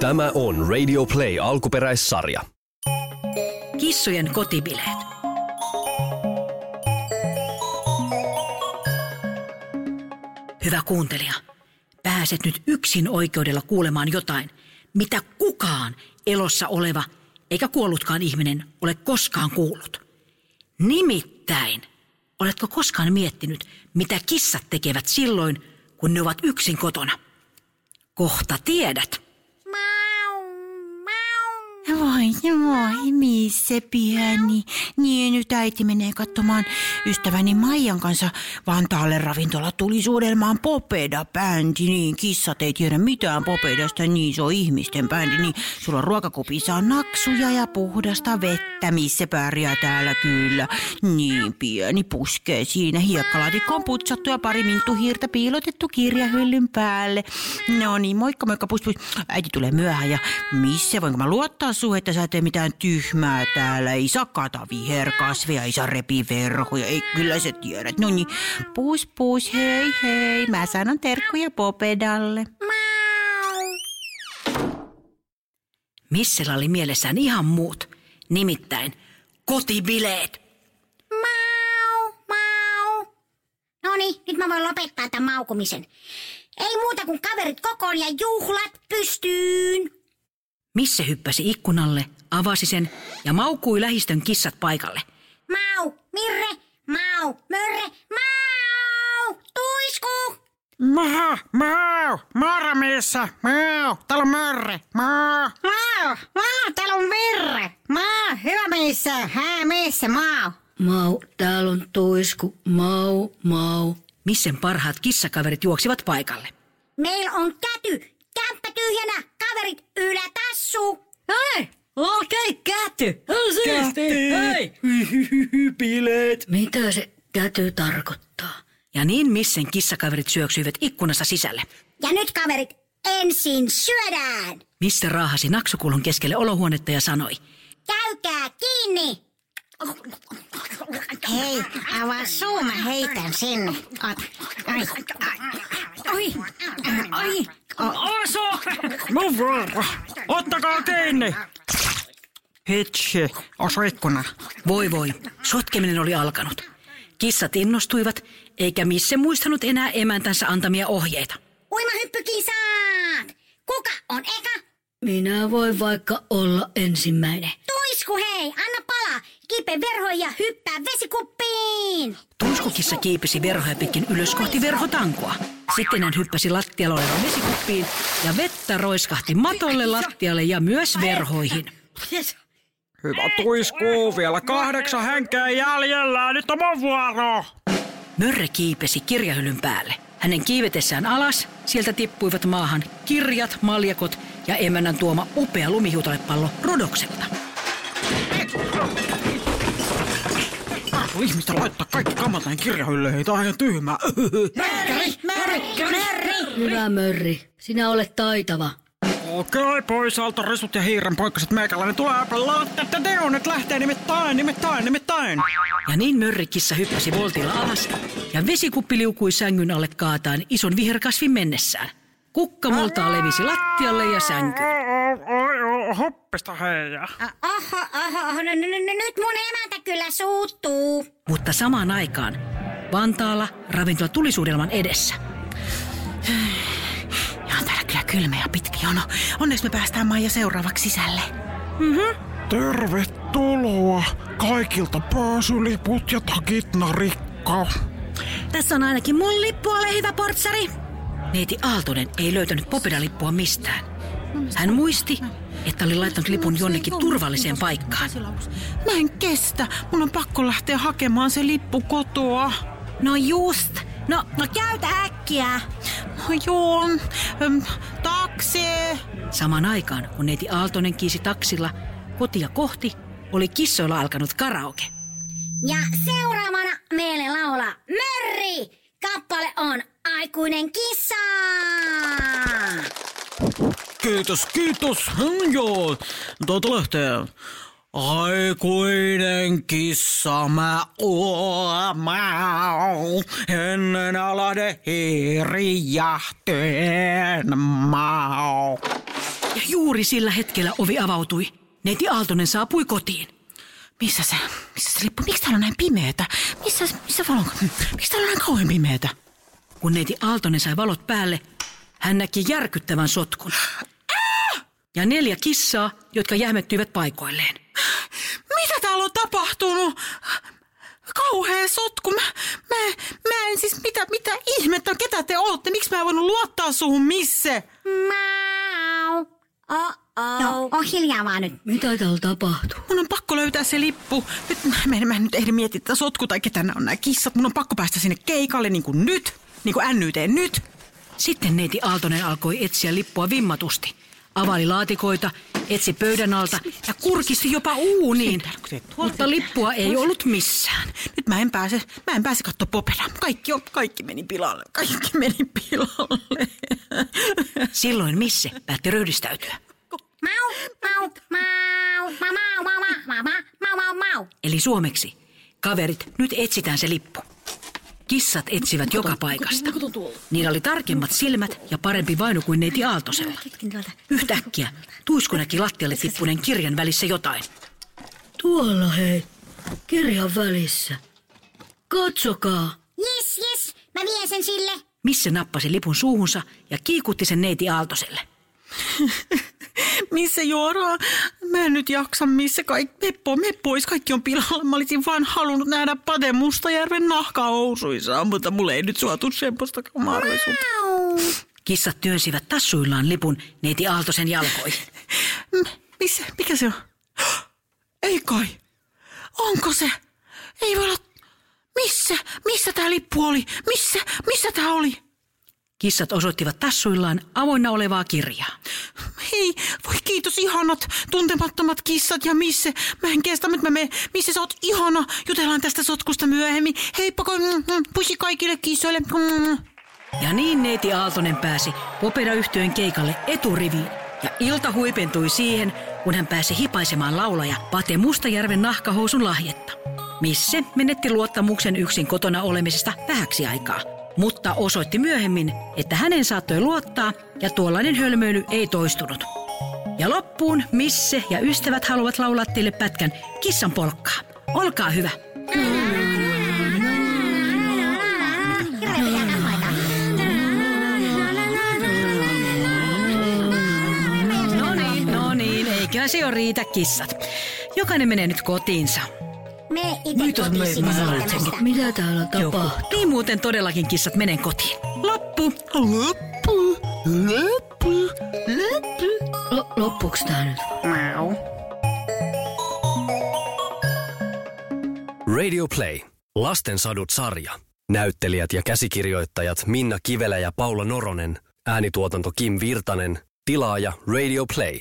Tämä on Radio Play alkuperäissarja. Kissojen kotibileet. Hyvä kuuntelija, pääset nyt yksin oikeudella kuulemaan jotain, mitä kukaan elossa oleva eikä kuollutkaan ihminen ole koskaan kuullut. Nimittäin, oletko koskaan miettinyt, mitä kissat tekevät silloin, kun ne ovat yksin kotona? Kohta tiedät. Voi, voi, missä pieni. Niin, nyt äiti menee katsomaan ystäväni Maijan kanssa Vantaalle ravintola tuli suudelmaan Popeda-bändi. Niin, kissat ei tiedä mitään Popedasta, niin se on ihmisten bändi. Niin, sulla ruokakupissa on naksuja ja puhdasta vettä, missä pärjää täällä kyllä. Niin, pieni puskee siinä. Hiekkalaatikko on putsattu ja pari minttuhiirtä piilotettu kirjahyllyn päälle. No niin, moikka moikka, pus pus. Äiti tulee myöhään ja missä voinko mä luottaa sun, että sä tee mitään tyhmää täällä. Ei saa kata viherkasveja, ei saa repi verhoja, ei kyllä sä tiedät. No niin, pus pus, hei hei, mä sanon terkkuja Popedalle. Missellä oli mielessään ihan muut, nimittäin kotibileet. Mau, mau. No niin, nyt mä voin lopettaa tämän maukumisen. Ei muuta kuin kaverit kokoon ja juhlat pystyyn. Misse hyppäsi ikkunalle, avasi sen ja maukui lähistön kissat paikalle. Mau, Mirre, mau, Mörre, mau, tuisku. Maa, mau, Maaramies, mau, täällä on Mörre, mau. Mau, mau, täällä on Virre. Mau, hyvä missä, hää missä, mau. Mau, täällä on tuisku, mau, mau. Missen parhaat kissakaverit juoksivat paikalle. Meillä on käty, tyhjänä, kaverit ylätassu. Hei! Okei, käty! On siisti! Hei! Bileet. Mitä se käty tarkoittaa? Ja niin missen kissakaverit syöksyivät ikkunassa sisälle. Ja nyt kaverit, ensin syödään. Missä raahasi naksukulun keskelle olohuonetta ja sanoi. Käykää kiinni. Hei, avaa suu, mä heitän sinne. Ota. Ai, ai, ai, ai. Oso! Mun vuoro! Ottakaa kiinni! Hitsi, osu ikkuna. Voi voi, sotkeminen oli alkanut. Kissat innostuivat, eikä missä muistanut enää emäntänsä antamia ohjeita. Uimahyppykisat. Kuka on eka? Minä voin vaikka olla ensimmäinen. Tuisku hei, anna palaa. Kipe verho ja hyppää vesikuppiin. Tuiskukissa kiipesi verhoja pitkin ylös kohti verhotankoa. Sitten hän hyppäsi lattialla olevan vesikuppiin ja vettä roiskahti matolle, lattialle ja myös verhoihin. Hyvä tuiskuu, vielä kahdeksan henkeä jäljellä, nyt on mun vuoro. Mörre kiipesi kirjahylyn päälle. Hänen kiivetessään alas sieltä tippuivat maahan kirjat, maljakot ja emännän tuoma upea lumihuutolepallo Rodokselta. Arvo ihmistä laittaa kaikki kamat näihin kirjahyllyihin, tää on ihan tyhmää. Mörri, mörri, mörri. Hyvä Mörri, sinä olet taitava. Okei, pois alta risut ja hiiren poikaset meikäläinen tulee että ne nyt lähtee nimittäin, nimittäin, nimittäin. Ja niin mörrikissa hyppäsi voltilla alas ja vesikuppi liukui sängyn alle kaataan ison viherkasvin mennessään. Kukkamultaa levisi lattialle ja sänkyyn. Hoppista heijaa. Oho, oho, oho, no, no, no, nyt mun emäntä kyllä suuttuu. Mutta samaan aikaan Vantaalla ravintola tuli suudelman edessä. Ja on täällä kyllä kylmä ja pitkä jono. Onneksi me päästään Maija seuraavaksi sisälle. Tervetuloa kaikilta pääsyliput ja takit narikka. Tässä on ainakin mun lippu, ole hyvä portsari. Neiti Aaltonen ei löytänyt Popeda-lippua mistään. Hän muisti, että oli laittanut lipun jonnekin turvalliseen paikkaan. Mä en kestä. Mun on pakko lähteä hakemaan se lippu kotoa. No just. No, no käytä äkkiä. No joo, äm, taksi. Samaan aikaan, kun neiti Aaltonen kiisi taksilla kotia kohti, oli kissoilla alkanut karaoke. Ja seuraavana meille laulaa Mörri. Kappale on Aikuinen kissa. Kiitos, kiitos. Joo, tuota lähtee. Aikuinen kissa mä oon, ennen alade hiirijahteen mä oon. Ja juuri sillä hetkellä ovi avautui. Neiti Aaltonen saapui kotiin. Missä se, missä se lippu? Miksi täällä on näin pimeätä? Missä, missä valon? Miksi täällä on näin kauhean pimeätä? Kun neiti Aaltonen sai valot päälle, hän näki järkyttävän sotkun. Ja neljä kissaa, jotka jähmettyivät paikoilleen. Mitä täällä on tapahtunut? Kauhea sotku. Mä, mä, mä en siis, mitä, mitä ihmettä, ketä te olette? Miksi mä en voinut luottaa suhun, missä? Mau. Oh-oh. No, on hiljaa vaan nyt. Mitä täällä tapahtuu? Mun on pakko löytää se lippu. Nyt mä en, mä en nyt ehdi miettiä tätä sotku tai ketä nämä on nämä kissat. Mun on pakko päästä sinne keikalle niin kuin nyt. Niin kuin NYT nyt. Sitten neiti Aaltonen alkoi etsiä lippua vimmatusti. Avali laatikoita, etsi pöydän alta ja kurkisti jopa uuniin. Mutta lippua ei ollut missään. Nyt mä en pääse, mä en pääse katsoa popeda. Kaikki, on, kaikki meni pilalle. Kaikki meni pilalle. Silloin Misse päätti ryhdistäytyä. Mau, mau, mau, mau, mau, mau, mau, mau, mau, mau, mau. Eli suomeksi, kaverit, nyt etsitään se lippu. Kissat etsivät joka paikasta. Niillä oli tarkemmat silmät ja parempi vainu kuin neiti Aaltosella. Yhtäkkiä Tuisku näki lattialle tippuneen kirjan välissä jotain. Tuolla hei, kirjan välissä. Katsokaa. Yes, yes, mä vien sen sille. Misse nappasi lipun suuhunsa ja kiikutti sen neiti Aaltoselle. Missä juoraa? Mä en nyt jaksa, missä kaikki. Meppo, me pois, kaikki on pilalla. Mä olisin vaan halunnut nähdä Pate Mustajärven nahkahousuissaan, mutta mulle ei nyt suotu semmoista mahdollisuutta. Kissat työnsivät tassuillaan lipun neiti Aaltosen jalkoihin. M- missä, mikä se on? Ei kai. Onko se? Ei voi olla. Missä? Missä tää lippu oli? Missä? Missä tää oli? Kissat osoittivat tassuillaan avoinna olevaa kirjaa. Hei, voi kiitos ihanat tuntemattomat kissat ja missä. Mä en kestä, mutta mä menen. Missä sä oot ihana. Jutellaan tästä sotkusta myöhemmin. Heippa, pusi kaikille kissoille. Mm. Ja niin neiti Aaltonen pääsi operayhtiön keikalle eturiviin. Ja ilta huipentui siihen, kun hän pääsi hipaisemaan laulaja Pate Mustajärven nahkahousun lahjetta. Misse menetti luottamuksen yksin kotona olemisesta vähäksi aikaa, mutta osoitti myöhemmin, että hänen saattoi luottaa ja tuollainen hölmöily ei toistunut. Ja loppuun Misse ja ystävät haluavat laulaa teille pätkän kissan polkkaa. Olkaa hyvä. No niin, no niin, eiköhän se jo riitä kissat. Jokainen menee nyt kotiinsa. Me itse kotiin sinne seitsemästä. Mitä täällä tapahtuu? Niin muuten todellakin kissat menen kotiin. Loppu. Loppu, loppu, loppu. Lo- loppuuks tää nyt? Mau. Radio Play. Lastensadut sarja. Näyttelijät ja käsikirjoittajat Minna Kivelä ja Paula Noronen. Äänituotanto Kim Virtanen. Tilaaja Radio Play.